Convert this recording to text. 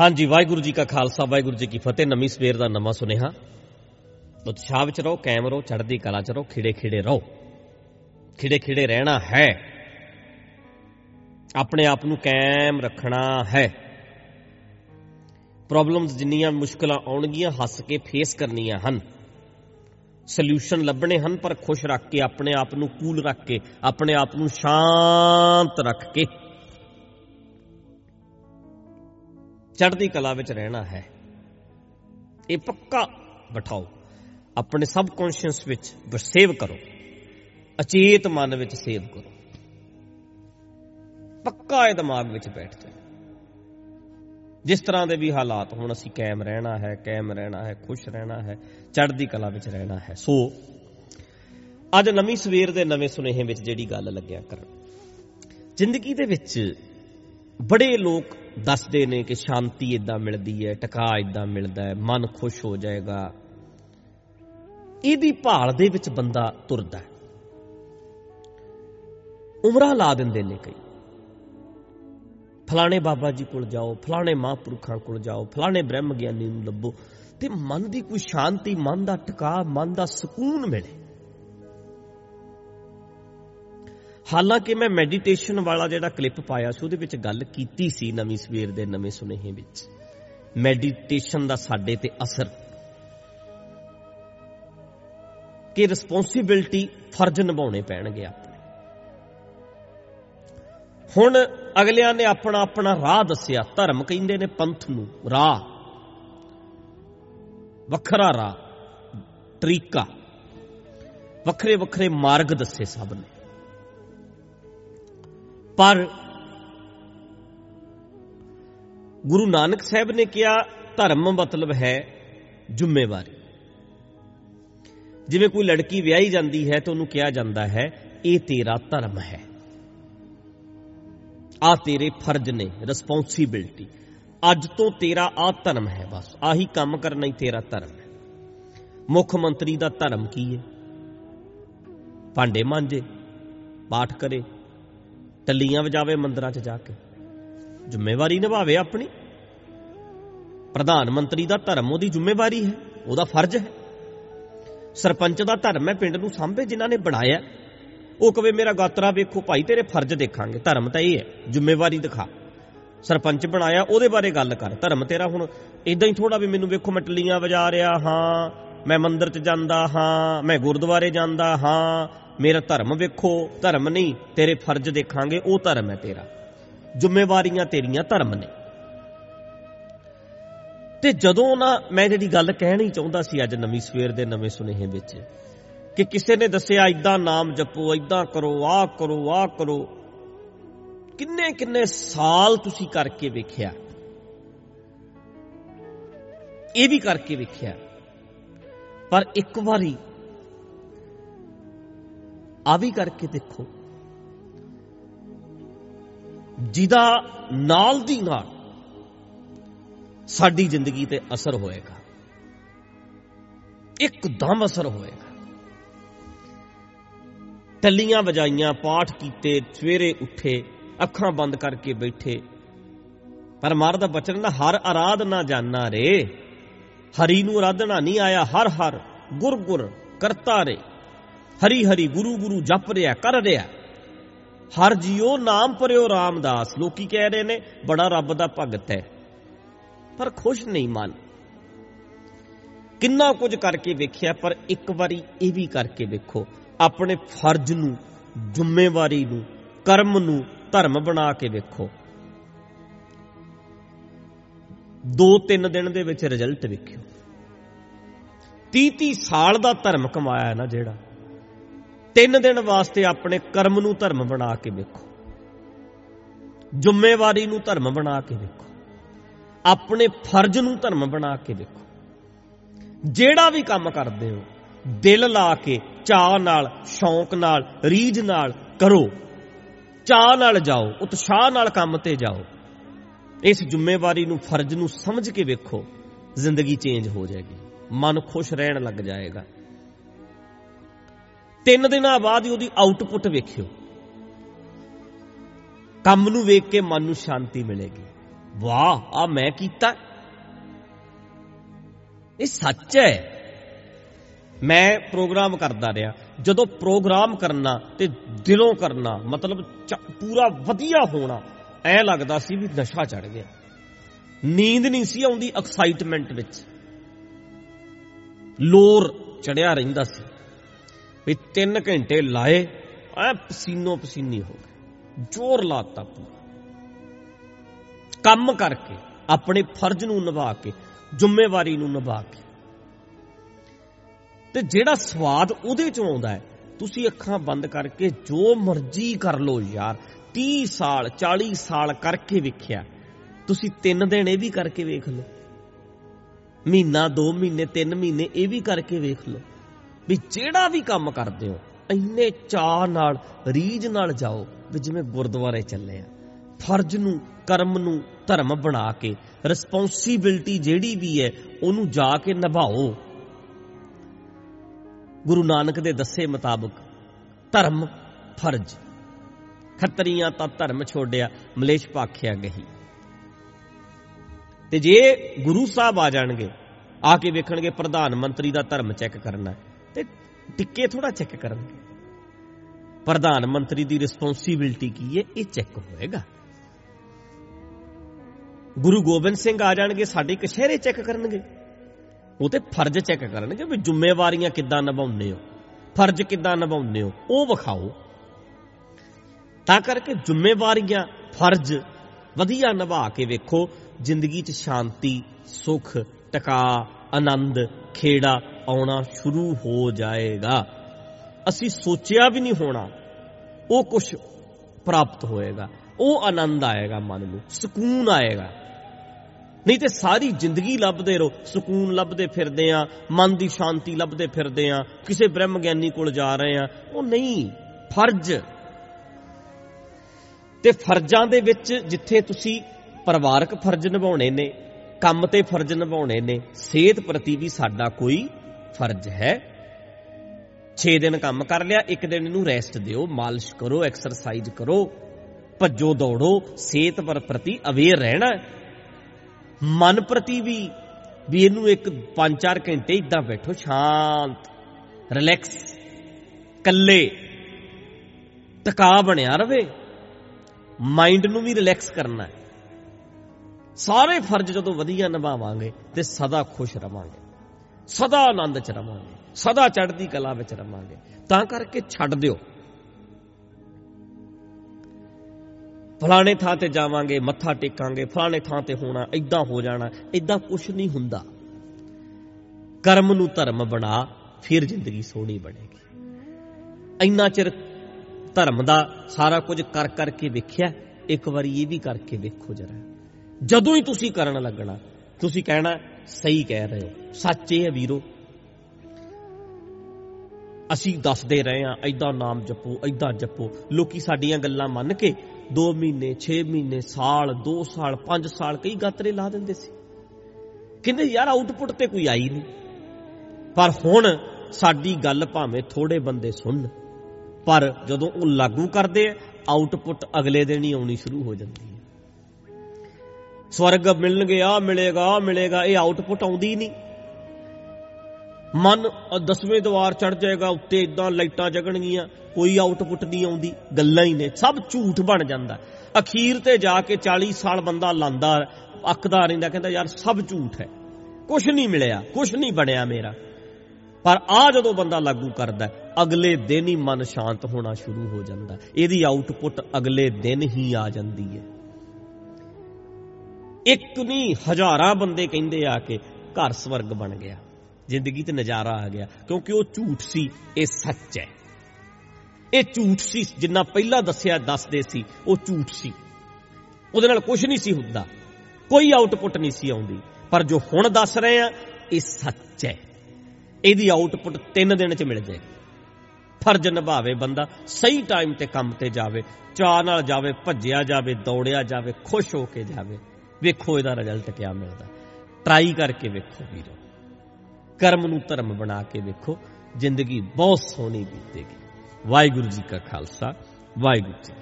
ਹਾਂਜੀ, ਵਾਹਿਗੁਰੂ ਜੀ ਕਾ ਖਾਲਸਾ, ਵਾਹਿਗੁਰੂ ਜੀ ਕੀ ਫਤਿਹ। ਨਵੀਂ ਸਵੇਰ ਦਾ ਨਵਾਂ ਸੁਨੇਹਾ। ਉਤਸ਼ਾਹ ਵਿੱਚ ਰਹੋ, ਕਾਇਮ ਰਹੋ, ਚੜ੍ਹਦੀ ਕਲਾ ਚ ਰਹੋ, ਖਿੜੇ ਖਿੜੇ ਰਹੋ। ਖਿੜੇ ਖਿੜੇ ਰਹਿਣਾ ਹੈ। ਆਪਣੇ ਆਪ ਨੂੰ ਕਾਇਮ ਰੱਖਣਾ ਹੈ। ਪ੍ਰੋਬਲਮਸ ਜਿੰਨੀਆਂ ਮੁਸ਼ਕਲਾਂ ਆਉਣਗੀਆਂ, ਹੱਸ ਕੇ ਫੇਸ ਕਰਨੀਆਂ ਹਨ। ਸੋਲੂਸ਼ਨ ਲੱਭਣੇ ਹਨ, ਪਰ ਖੁਸ਼ ਰੱਖ ਕੇ, ਆਪਣੇ ਆਪ ਨੂੰ ਕੂਲ ਰੱਖ ਕੇ, ਆਪਣੇ ਆਪ ਨੂੰ ਸ਼ਾਂਤ ਰੱਖ ਕੇ। ਚੜ੍ਹਦੀ ਕਲਾ ਵਿੱਚ ਰਹਿਣਾ ਹੈ। ਇਹ ਪੱਕਾ ਬਿਠਾਓ। ਆਪਣੇ ਸਬਕੌਂਸ਼ੀਅਸ ਵਿੱਚ ਸੇਵ ਕਰੋ। ਅਚੇਤ ਮਨ ਵਿੱਚ ਸੇਵ ਕਰੋ। ਪੱਕਾ ਇਹ ਦਿਮਾਗ ਵਿੱਚ ਬੈਠ ਜਾਏ ਜਿਸ ਤਰ੍ਹਾਂ ਦੇ ਵੀ ਹਾਲਾਤ ਹੁਣ, ਅਸੀਂ ਕਾਇਮ ਰਹਿਣਾ ਹੈ, ਕਾਇਮ ਰਹਿਣਾ ਹੈ, ਖੁਸ਼ ਰਹਿਣਾ ਹੈ, ਚੜ੍ਹਦੀ ਕਲਾ ਵਿੱਚ ਰਹਿਣਾ ਹੈ। ਸੋ, ਅੱਜ ਨਵੀਂ ਸਵੇਰ ਦੇ ਨਵੇਂ ਸੁਨੇਹੇ ਵਿੱਚ ਜਿਹੜੀ ਗੱਲ ਲੱਗਿਆ ਕਰਨ। ਜ਼ਿੰਦਗੀ ਦੇ ਵਿੱਚ ਬੜੇ ਲੋਕ ਦੱਸਦੇ ਨੇ ਕਿ ਸ਼ਾਂਤੀ ਇਦਾਂ ਮਿਲਦੀ ਹੈ, ਟਿਕਾ ਇਦਾਂ ਮਿਲਦਾ ਹੈ, ਮਨ ਖੁਸ਼ ਹੋ ਜਾਏਗਾ। ਇਹਦੀ ਭਾਲ ਦੇ ਵਿੱਚ ਬੰਦਾ ਤੁਰਦਾ ਹੈ। ਉਮਰਾਂ ਲਾ ਦਿੰਦੇ ਨੇ ਕਈ। ਫਲਾਣੇ ਬਾਬਾ ਜੀ ਕੋਲ ਜਾਓ, ਫਲਾਣੇ ਮਹਾਂਪੁਰਖਾਂ ਕੋਲ ਜਾਓ, ਫਲਾਣੇ ਬ੍ਰਹਮ ਗਿਆਨੀ ਨੂੰ ਲੱਭੋ ਤੇ ਮਨ ਦੀ ਕੋਈ ਸ਼ਾਂਤੀ, ਮਨ ਦਾ ਟਿਕਾ ਮਨ ਦਾ ਸਕੂਨ ਮਿਲੇ। ਹਾਲਾਂਕਿ ਮੈਂ ਮੈਡੀਟੇਸ਼ਨ ਵਾਲਾ ਜਿਹੜਾ ਕਲਿੱਪ ਪਾਇਆ ਸੀ, ਉਹਦੇ ਵਿੱਚ ਗੱਲ ਕੀਤੀ ਸੀ ਨਵੀਂ ਸਵੇਰ ਦੇ ਨਵੇਂ ਸੁਨੇਹੇ ਵਿੱਚ। ਮੈਡੀਟੇਸ਼ਨ ਦਾ ਸਾਡੇ ਤੇ ਅਸਰ। ਕਿ ਰਿਸਪੌਂਸਿਬਿਲਟੀ ਫਰਜ਼ ਨਿਭਾਉਣੇ ਪੈਣਗੇ ਆਪਣੇ। ਹੁਣ ਅਗਲਿਆਂ ਨੇ ਆਪਣਾ ਆਪਣਾ ਰਾਹ ਦੱਸਿਆ। ਧਰਮ ਕਹਿੰਦੇ ਨੇ ਪੰਥ ਨੂੰ ਰਾਹ। ਵੱਖਰਾ ਰਾਹ। ਤਰੀਕਾ। ਵੱਖਰੇ ਵੱਖਰੇ ਮਾਰਗ ਦੱਸੇ ਸਭ ਨੇ। ਪਰ ਗੁਰੂ ਨਾਨਕ ਸਾਹਿਬ ਨੇ ਕਿਹਾ, ਧਰਮ ਮਤਲਬ ਹੈ ਜ਼ਿੰਮੇਵਾਰੀ। ਜਿਵੇਂ ਕੋਈ ਲੜਕੀ ਵਿਆਹੀ ਜਾਂਦੀ ਹੈ ਤਾਂ ਉਹਨੂੰ ਕਿਹਾ ਜਾਂਦਾ ਹੈ, ਇਹ ਤੇਰਾ ਧਰਮ ਹੈ। ਆ ਤੇਰੇ ਫਰਜ਼ ਨੇ ਰਿਸਪੌਂਸਿਬਿਲਟੀ ਅੱਜ ਤੋਂ ਤੇਰਾ ਆ ਧਰਮ ਹੈ ਬਸ, ਆਹੀ ਕੰਮ ਕਰਨਾ ਹੀ ਤੇਰਾ ਧਰਮ ਹੈ। ਮੁੱਖ ਮੰਤਰੀ ਦਾ ਧਰਮ ਕੀ ਹੈ? ਭਾਂਡੇ ਮਾਂਜੇ, ਪਾਠ ਕਰੇ ਟੱਲੀਆਂ ਵਜਾਵੇ ਮੰਦਰਾਂ 'ਚ ਜਾ ਕੇ। ਜ਼ਿੰਮੇਵਾਰੀ ਨਿਭਾਵੇ ਆਪਣੀ। ਪ੍ਰਧਾਨ ਮੰਤਰੀ ਦਾ ਧਰਮ ਉਹਦੀ ਜ਼ਿੰਮੇਵਾਰੀ ਹੈ, ਉਹਦਾ ਫਰਜ਼ ਹੈ। ਸਰਪੰਚ ਦਾ ਧਰਮ ਹੈ ਪਿੰਡ ਨੂੰ ਸਾਂਭੇ ਜਿਨ੍ਹਾਂ ਨੇ ਬਣਾਇਆ। ਉਹ ਕਵੇ, ਮੇਰਾ ਗਾਤਰਾ ਵੇਖੋ ਭਾਈ, ਤੇਰੇ ਫਰਜ਼ ਦੇਖਾਂਗੇ। ਧਰਮ ਤਾਂ ਇਹ ਹੈ, ਜ਼ਿੰਮੇਵਾਰੀ ਦਿਖਾ। ਸਰਪੰਚ ਬਣਾਇਆ, ਉਹਦੇ ਬਾਰੇ ਗੱਲ ਕਰ। ਧਰਮ ਤੇਰਾ ਹੁਣ ਇਦਾਂ ਹੀ ਥੋੜਾ ਵੀ ਮੈਨੂੰ ਵੇਖੋ, ਮੈਂ ਟੱਲੀਆਂ ਵਜਾ ਰਿਹਾ ਹਾਂ, ਮੈਂ ਮੰਦਿਰ 'ਚ ਜਾਂਦਾ ਹਾਂ, ਮੈਂ ਗੁਰਦੁਆਰੇ ਜਾਂਦਾ ਹਾਂ ਮੇਰਾ ਧਰਮ ਵੇਖੋ, ਧਰਮ ਨਹੀਂ, ਤੇਰੇ ਫਰਜ਼ ਦੇਖਾਂਗੇ, ਉਹ ਧਰਮ ਹੈ ਤੇਰਾ। ਜ਼ਿੰਮੇਵਾਰੀਆਂ ਤੇਰੀਆਂ ਧਰਮ ਨੇ। ਤੇ ਜਦੋਂ ਨਾ ਮੈਂ ਜਿਹੜੀ ਗੱਲ ਕਹਿਣੀ ਚਾਹੁੰਦਾ ਸੀ ਅੱਜ ਨਵੀਂ ਸਵੇਰ ਦੇ ਨਵੇਂ ਸੁਨੇਹੇ ਵਿੱਚ, ਕਿ ਕਿਸੇ ਨੇ ਦੱਸਿਆ ਇਦਾਂ ਨਾਮ ਜਪੋ ਇਦਾਂ ਕਰੋ, ਆਹ ਕਰੋ ਆਹ ਕਰੋ। ਕਿੰਨੇ ਕਿੰਨੇ ਸਾਲ ਤੁਸੀਂ ਕਰਕੇ ਵੇਖਿਆ? ਇਹ ਵੀ ਕਰਕੇ ਵੇਖਿਆ। ਪਰ ਇੱਕ ਵਾਰੀ ਆ ਵੀ ਕਰਕੇ ਦੇਖੋ। ਜਿਹਦਾ ਨਾਲ ਦੀ ਨਾਲ ਸਾਡੀ ਜ਼ਿੰਦਗੀ ਤੇ ਅਸਰ ਹੋਏਗਾ। ਇੱਕਦਮ ਅਸਰ ਹੋਏਗਾ। ਟੱਲੀਆਂ ਵਜਾਈਆਂ, ਪਾਠ ਕੀਤੇ, ਸਵੇਰੇ ਉੱਠੇ, ਅੱਖਾਂ ਬੰਦ ਕਰਕੇ ਬੈਠੇ। ਪਰ ਮਾਰ ਦਾ ਬਚਨ ਨਾ, ਹਰ ਆਰਾਧ ਨਾ ਜਾਣਾ ਰੇ। ਹਰੀ ਨੂੰ ਆਰਾਧਨਾ ਨਹੀਂ ਆਇਆ, ਹਰ ਹਰ ਗੁਰ ਗੁਰ ਕਰਤਾ ਰੇ। ਹਰੀ ਹਰੀ ਗੁਰੂ ਗੁਰੂ ਜਪ ਰਿਆ, ਕਰ ਰਿਆ। ਹਰ ਜੀਓ ਨਾਮ ਪਰਿਓ ਰਾਮਦਾਸ। ਲੋਕੀ ਕਹਿ ਰਹੇ ਨੇ, ਬੜਾ ਰੱਬ ਦਾ ਭਗਤ ਹੈ। ਪਰ ਖੁਸ਼ ਨਹੀਂ ਮਨ। ਕਿੰਨਾ ਕੁਝ ਕਰਕੇ ਵੇਖਿਆ, ਪਰ ਇੱਕ ਵਾਰੀ ਇਹ ਵੀ ਕਰਕੇ ਵੇਖੋ, ਆਪਣੇ ਫਰਜ਼ ਨੂੰ, ਜ਼ਿੰਮੇਵਾਰੀ ਨੂੰ, ਕਰਮ ਨੂੰ, ਧਰਮ ਬਣਾ ਕੇ ਵੇਖੋ। ਦੋ ਤਿੰਨ ਦਿਨ ਦੇ ਵਿੱਚ ਰਿਜ਼ਲਟ ਵੇਖਿਓ। 30 30 ਸਾਲ ਦਾ ਧਰਮ ਕਮਾਇਆ ਨਾ ਜਿਹੜਾ। ਤਿੰਨ ਦਿਨ ਵਾਸਤੇ ਆਪਣੇ ਕਰਮ ਨੂੰ ਧਰਮ ਬਣਾ ਕੇ ਵੇਖੋ। ਜ਼ਿੰਮੇਵਾਰੀ ਨੂੰ ਧਰਮ ਬਣਾ ਕੇ ਵੇਖੋ। ਆਪਣੇ ਫਰਜ਼ ਨੂੰ ਧਰਮ ਬਣਾ ਕੇ ਵੇਖੋ। ਜਿਹੜਾ ਵੀ ਕੰਮ ਕਰਦੇ ਹੋ, ਦਿਲ ਲਾ ਕੇ ਚਾਹ ਨਾਲ, ਸ਼ੌਂਕ ਨਾਲ, ਰੀਝ ਨਾਲ ਕਰੋ। ਚਾਹ ਨਾਲ ਜਾਓ, ਉਤਸ਼ਾਹ ਨਾਲ ਕੰਮ ਤੇ ਜਾਓ। ਇਸ ਜ਼ਿੰਮੇਵਾਰੀ ਨੂੰ, ਫਰਜ਼ ਨੂੰ ਸਮਝ ਕੇ ਵੇਖੋ। ਜ਼ਿੰਦਗੀ ਚੇਂਜ ਹੋ ਜਾਏਗੀ। ਮਨ ਖੁਸ਼ ਰਹਿਣ ਲੱਗ ਜਾਏਗਾ। ਤਿੰਨ ਦਿਨਾਂ ਬਾਅਦ ਹੀ ਉਹਦੀ ਆਊਟਪੁੱਟ ਵੇਖਿਓ। ਕੰਮ ਨੂੰ ਵੇਖ ਕੇ ਮਨ ਨੂੰ ਸ਼ਾਂਤੀ ਮਿਲੇਗੀ। ਵਾਹ ਆ ਮੈਂ ਕੀਤਾ। ਇਹ ਸੱਚ ਹੈ। ਮੈਂ ਪ੍ਰੋਗਰਾਮ ਕਰਦਾ ਰਿਹਾ। ਜਦੋਂ ਪ੍ਰੋਗਰਾਮ ਕਰਨਾ ਤੇ ਦਿਲੋਂ ਕਰਨਾ, ਮਤਲਬ ਪੂਰਾ ਵਧੀਆ ਹੋਣਾ, ਐ ਲੱਗਦਾ ਸੀ ਵੀ ਨਸ਼ਾ ਚੜ ਗਿਆ। ਨੀਂਦ ਨਹੀਂ ਸੀ ਆਉਂਦੀ ਐਕਸਾਈਟਮੈਂਟ ਵਿੱਚ। ਲੋਰ ਚੜਿਆ ਰਹਿੰਦਾ ਸੀ। ਵੀ 3 ਘੰਟੇ ਲਾਏ, ਐ ਪਸੀਨੋ ਪਸੀਨੀ ਹੋ ਗਏ। ਜ਼ੋਰ ਲਾਤਾ ਪੂਰਾ। ਕੰਮ ਕਰਕੇ, ਆਪਣੇ ਫਰਜ਼ ਨੂੰ ਨਿਭਾ ਕੇ, ਜ਼ਿੰਮੇਵਾਰੀ ਨੂੰ ਨਿਭਾ ਕੇ। ਤੇ ਜਿਹੜਾ ਸਵਾਦ ਉਹਦੇ ਚੋਂ ਆਉਂਦਾ ਹੈ, ਤੁਸੀਂ ਅੱਖਾਂ ਬੰਦ ਕਰਕੇ ਜੋ ਮਰਜ਼ੀ ਕਰ ਲੋ ਯਾਰ। 30 ਸਾਲ 40 ਸਾਲ ਕਰਕੇ ਵੇਖਿਆ। ਤੁਸੀਂ 3 ਦਿਨ ਇਹ ਵੀ ਕਰਕੇ ਵੇਖ ਲਓ। ਮਹੀਨਾ 2 ਮਹੀਨੇ 3 ਮਹੀਨੇ ਇਹ ਵੀ ਕਰਕੇ ਵੇਖ ਲਓ। ਵੀ ਜਿਹੜਾ ਵੀ ਕੰਮ ਕਰਦੇ ਹੋ, ਇੰਨੇ ਚਾਹ ਨਾਲ, ਰੀਝ ਨਾਲ ਜਾਓ ਵੀ ਜਿਵੇਂ ਗੁਰਦੁਆਰੇ ਚੱਲੇ ਆ। ਫਰਜ਼ ਨੂੰ, ਕਰਮ ਨੂੰ, ਧਰਮ ਬਣਾ ਕੇ ਰਿਸਪੌਂਸਿਬਿਲਟੀ ਜਿਹੜੀ ਵੀ ਹੈ, ਉਹਨੂੰ ਜਾ ਕੇ ਨਿਭਾਓ। ਗੁਰੂ ਨਾਨਕ ਦੇ ਦੱਸੇ ਮੁਤਾਬਕ ਧਰਮ, ਫਰਜ਼। ਖੱਤਰੀਆਂ ਤਾਂ ਧਰਮ ਛੋੜਿਆ, ਮਲੇਸ਼ ਪਾਖਿਆ ਗਈ ਤੇ ਜੇ ਗੁਰੂ ਸਾਹਿਬ ਆ ਜਾਣਗੇ, ਆ ਕੇ ਵੇਖਣਗੇ ਪ੍ਰਧਾਨ ਮੰਤਰੀ ਦਾ ਧਰਮ ਚੈੱਕ ਕਰਨਾ। ਤੇ ਟਿੱਕੇ ਥੋੜਾ ਚੈੱਕ ਕਰਨਗੇ। ਪ੍ਰਧਾਨ ਮੰਤਰੀ ਦੀ ਰਿਸਪੌਂਸਿਬਿਲਟੀ ਕੀ ਹੈ? ਇਹ ਚੈੱਕ ਹੋਏਗਾ। ਗੁਰੂ ਗੋਬਿੰਦ ਸਿੰਘ ਆ ਜਾਣਗੇ, ਸਾਡੇ ਕਸ਼ਹਿਰੇ ਚੈੱਕ ਕਰਨਗੇ। ਉਹ ਤੇ ਫਰਜ਼ ਚੈੱਕ ਕਰਨਗੇ ਵੀ ਜ਼ਿੰਮੇਵਾਰੀਆਂ ਕਿੱਦਾਂ ਨਿਭਾਉਂਦੇ ਹੋ, ਫਰਜ਼ ਕਿੱਦਾਂ ਨਿਭਾਉਂਦੇ ਹੋ, ਉਹ ਵਿਖਾਓ। ਤਾਂ ਕਰਕੇ ਜ਼ਿੰਮੇਵਾਰੀਆਂ, ਫਰਜ਼ ਵਧੀਆ ਨਿਭਾ ਕੇ ਵੇਖੋ, ਜ਼ਿੰਦਗੀ 'ਚ ਸ਼ਾਂਤੀ, ਸੁਖ, ਟਿਕਾ, ਆਨੰਦ, ਖੇੜਾ ਆਉਣਾ ਸ਼ੁਰੂ ਹੋ ਜਾਏਗਾ। ਅਸੀਂ ਸੋਚਿਆ ਵੀ ਨਹੀਂ ਹੋਣਾ। ਉਹ ਕੁਝ ਪ੍ਰਾਪਤ ਹੋਏਗਾ। ਉਹ ਆਨੰਦ ਆਏਗਾ ਮਨ ਨੂੰ, ਸਕੂਨ ਆਏਗਾ। ਨਹੀਂ ਤੇ ਸਾਰੀ ਜ਼ਿੰਦਗੀ ਲੱਭਦੇ ਰਹੋ। ਸਕੂਨ ਲੱਭਦੇ ਫਿਰਦੇ ਆ, ਮਨ ਦੀ ਸ਼ਾਂਤੀ ਲੱਭਦੇ ਫਿਰਦੇ ਆ, ਕਿਸੇ ਬ੍ਰਹਮ ਗਿਆਨੀ ਕੋਲ ਜਾ ਰਹੇ ਆ। ਉਹ ਨਹੀਂ, ਫਰਜ਼। ਤੇ ਫਰਜ਼ਾਂ ਦੇ ਵਿੱਚ ਜਿੱਥੇ ਤੁਸੀਂ ਪਰਿਵਾਰਕ ਫਰਜ਼ ਨਿਭਾਉਣੇ ਨੇ, ਕੰਮ ਤੇ ਫਰਜ਼ ਨਿਭਾਉਣੇ ਨੇ, ਸਿਹਤ ਪ੍ਰਤੀ ਵੀ ਸਾਡਾ ਕੋਈ ਫਰਜ਼ ਹੈ। 6 ਦਿਨ ਕੰਮ ਕਰ ਲਿਆ, ਇੱਕ ਦਿਨ ਇਹਨੂੰ ਰੈਸਟ ਦਿਓ, ਮਾਲਿਸ਼ ਕਰੋ ਐਕਸਰਸਾਈਜ਼ ਕਰੋ, ਭੱਜੋ ਦੌੜੋ, ਸਿਹਤ ਪ੍ਰਤੀ ਅਵੇਅਰ ਰਹਿਣਾ ਮਨ ਪ੍ਰਤੀ ਵੀ ਵੀ ਇਹਨੂੰ ਇੱਕ 5-4 ਘੰਟੇ ਇਦਾਂ ਬੈਠੋ, ਸ਼ਾਂਤ ਰਿਲੈਕਸ ਕੱਲੇ ਟਿਕਾ ਬਣਿਆ ਰਵੇ। ਮਾਈਂਡ ਨੂੰ ਵੀ ਰਿਲੈਕਸ ਕਰਨਾ ਹੈ। ਸਾਰੇ ਫਰਜ਼ ਜਦੋਂ ਵਧੀਆ ਨਿਭਾਵਾਂਗੇ ਤੇ ਸਦਾ ਖੁਸ਼ ਰਵਾਂਗੇ। ਸਦਾ ਆਨੰਦ ਚ ਰਵਾਂਗੇ, ਸਦਾ ਚੜ੍ਹਦੀ ਕਲਾ ਵਿੱਚ ਰਵਾਂਗੇ। ਤਾਂ ਕਰਕੇ ਛੱਡ ਦਿਓ। ਫਲਾਣੇ ਥਾਂ ਤੇ ਜਾਵਾਂਗੇ, ਮੱਥਾ ਟੇਕਾਂਗੇ, ਫਲਾਣੇ ਥਾਂ ਤੇ ਹੋਣਾ ਐਦਾਂ ਹੋ ਜਾਣਾ ਐਦਾਂ ਕੁਝ ਨਹੀਂ ਹੁੰਦਾ। ਕਰਮ ਨੂੰ ਧਰਮ ਬਣਾ, ਫਿਰ ਜ਼ਿੰਦਗੀ ਸੋਹਣੀ ਬਣੇਗੀ। ਇੰਨਾ ਚਿਰ ਧਰਮ ਦਾ ਸਾਰਾ ਕੁਝ ਕਰ ਕਰਕੇ ਵੇਖਿਆ, ਇੱਕ ਵਾਰੀ ਇਹ ਵੀ ਕਰਕੇ ਵੇਖੋ ਜਰਾ। ਜਦੋਂ ਹੀ ਤੁਸੀਂ ਕਰਨ ਲੱਗਣਾ, ਤੁਸੀਂ ਕਹਿਣਾ ਸਹੀ ਕਹਿ ਰਹੇ ਹੋ। ਸੱਚ ਇਹ ਹੈ ਵੀਰੋ, ਅਸੀਂ ਦੱਸਦੇ ਰਹੇ ਆ ਐਦਾਂ ਨਾਮ ਜਪੋ ਐਦਾਂ ਜਪੋ। ਲੋਕੀ ਸਾਡੀਆਂ ਗੱਲਾਂ ਮੰਨ ਕੇ 2 ਮਹੀਨੇ 6 ਮਹੀਨੇ, ਸਾਲ 2 ਸਾਲ 5 ਸਾਲ, ਕਈ ਗਾਤਰੇ ਲਾ ਦਿੰਦੇ ਸੀ। ਕਹਿੰਦੇ ਯਾਰ ਆਊਟਪੁੱਟ ਤੇ ਕੋਈ ਆਈ ਨਹੀਂ। ਪਰ ਹੁਣ ਸਾਡੀ ਗੱਲ ਭਾਵੇਂ ਥੋੜੇ ਬੰਦੇ ਸੁਣਨ ਪਰ ਜਦੋਂ ਉਹ ਲਾਗੂ ਕਰਦੇ ਆ ਆਊਟਪੁੱਟ ਅਗਲੇ ਦਿਨ ਹੀ ਆਉਣੀ ਸ਼ੁਰੂ ਹੋ ਜਾਂਦੀ ਹੈ। ਸਵਰਗ ਮਿਲਣਗੇ ਆ ਮਿਲੇਗਾ ਆ ਮਿਲੇਗਾ, ਇਹ ਆਊਟਪੁੱਟ ਆਉਂਦੀ ਨਹੀਂ। ਮਨ ਦਸਵੇਂ ਦਵਾਰ ਚੜ ਜਾਏਗਾ, ਉੱਤੇ ਇਦਾਂ ਲਾਈਟਾਂ ਜਗਣਗੀਆਂ, ਕੋਈ ਆਊਟਪੁੱਟ ਨਹੀਂ ਆਉਂਦੀ, ਗੱਲਾਂ ਹੀ ਨੇ, ਸਭ ਝੂਠ ਬਣ ਜਾਂਦਾ। ਅਖੀਰ ਤੇ ਜਾ ਕੇ 40 ਸਾਲ ਬੰਦਾ ਲਾਂਦਾ, ਅੱਕਦਾ ਰਹਿੰਦਾ, ਕਹਿੰਦਾ ਯਾਰ ਸਭ ਝੂਠ ਹੈ। ਕੁਝ ਨਹੀਂ ਮਿਲਿਆ ਕੁਝ ਨਹੀਂ ਬਣਿਆ ਮੇਰਾ। ਪਰ ਆ ਜਦੋਂ ਬੰਦਾ ਲਾਗੂ ਕਰਦਾ, ਅਗਲੇ ਦਿਨ ਹੀ ਮਨ ਸ਼ਾਂਤ ਹੋਣਾ ਸ਼ੁਰੂ ਹੋ ਜਾਂਦਾ। ਇਹਦੀ ਆਊਟਪੁੱਟ ਅਗਲੇ ਦਿਨ ਹੀ ਆ ਜਾਂਦੀ ਹੈ। ਇੱਕ ਨਹੀਂ ਹਜ਼ਾਰਾਂ ਬੰਦੇ ਕਹਿੰਦੇ ਆ ਕਿ ਘਰ ਸਵਰਗ ਬਣ ਗਿਆ, ਜ਼ਿੰਦਗੀ ਤੇ ਨਜ਼ਾਰਾ ਆ ਗਿਆ, ਕਿਉਂਕਿ ਉਹ ਝੂਠ ਸੀ, ਇਹ ਸੱਚ ਹੈ। ਇਹ ਝੂਠ ਸੀ, ਜਿੰਨਾ ਪਹਿਲਾਂ ਦੱਸਿਆ, ਦੱਸਦੇ ਸੀ, ਉਹ ਝੂਠ ਸੀ। ਉਹਦੇ ਨਾਲ ਕੁਝ ਨਹੀਂ ਸੀ ਹੁੰਦਾ, ਕੋਈ ਆਊਟਪੁੱਟ ਨਹੀਂ ਸੀ ਆਉਂਦੀ। ਪਰ ਜੋ ਹੁਣ ਦੱਸ ਰਹੇ ਆ, ਇਹ ਸੱਚ ਹੈ। ਇਹਦੀ ਆਊਟਪੁੱਟ 3 ਦਿਨ ਚ ਮਿਲ ਜਾਏਗੀ ਫਰਜ਼ ਨਿਭਾਵੇ ਬੰਦਾ, ਸਹੀ ਟਾਈਮ ਤੇ ਕੰਮ ਤੇ ਜਾਵੇ ਚਾਹ ਨਾਲ ਜਾਵੇ, ਭੱਜਿਆ ਜਾਵੇ, ਦੌੜਿਆ ਜਾਵੇ, ਖੁਸ਼ ਹੋ ਕੇ ਜਾਵੇ। ਵੇਖੋ ਇਹਦਾ ਰਿਜ਼ਲਟ ਕਿਆ ਮਿਲਦਾ। ਟਰਾਈ ਕਰਕੇ ਵੇਖੋ ਵੀਰੋ। ਕਰਮ ਨੂੰ ਧਰਮ ਬਣਾ ਕੇ ਵੇਖੋ। ਜ਼ਿੰਦਗੀ ਬਹੁਤ ਸੋਹਣੀ ਬੀਤੇਗੀ। ਵਾਹਿਗੁਰੂ ਜੀ ਕਾ ਖਾਲਸਾ, ਵਾਹਿਗੁਰੂ ਜੀ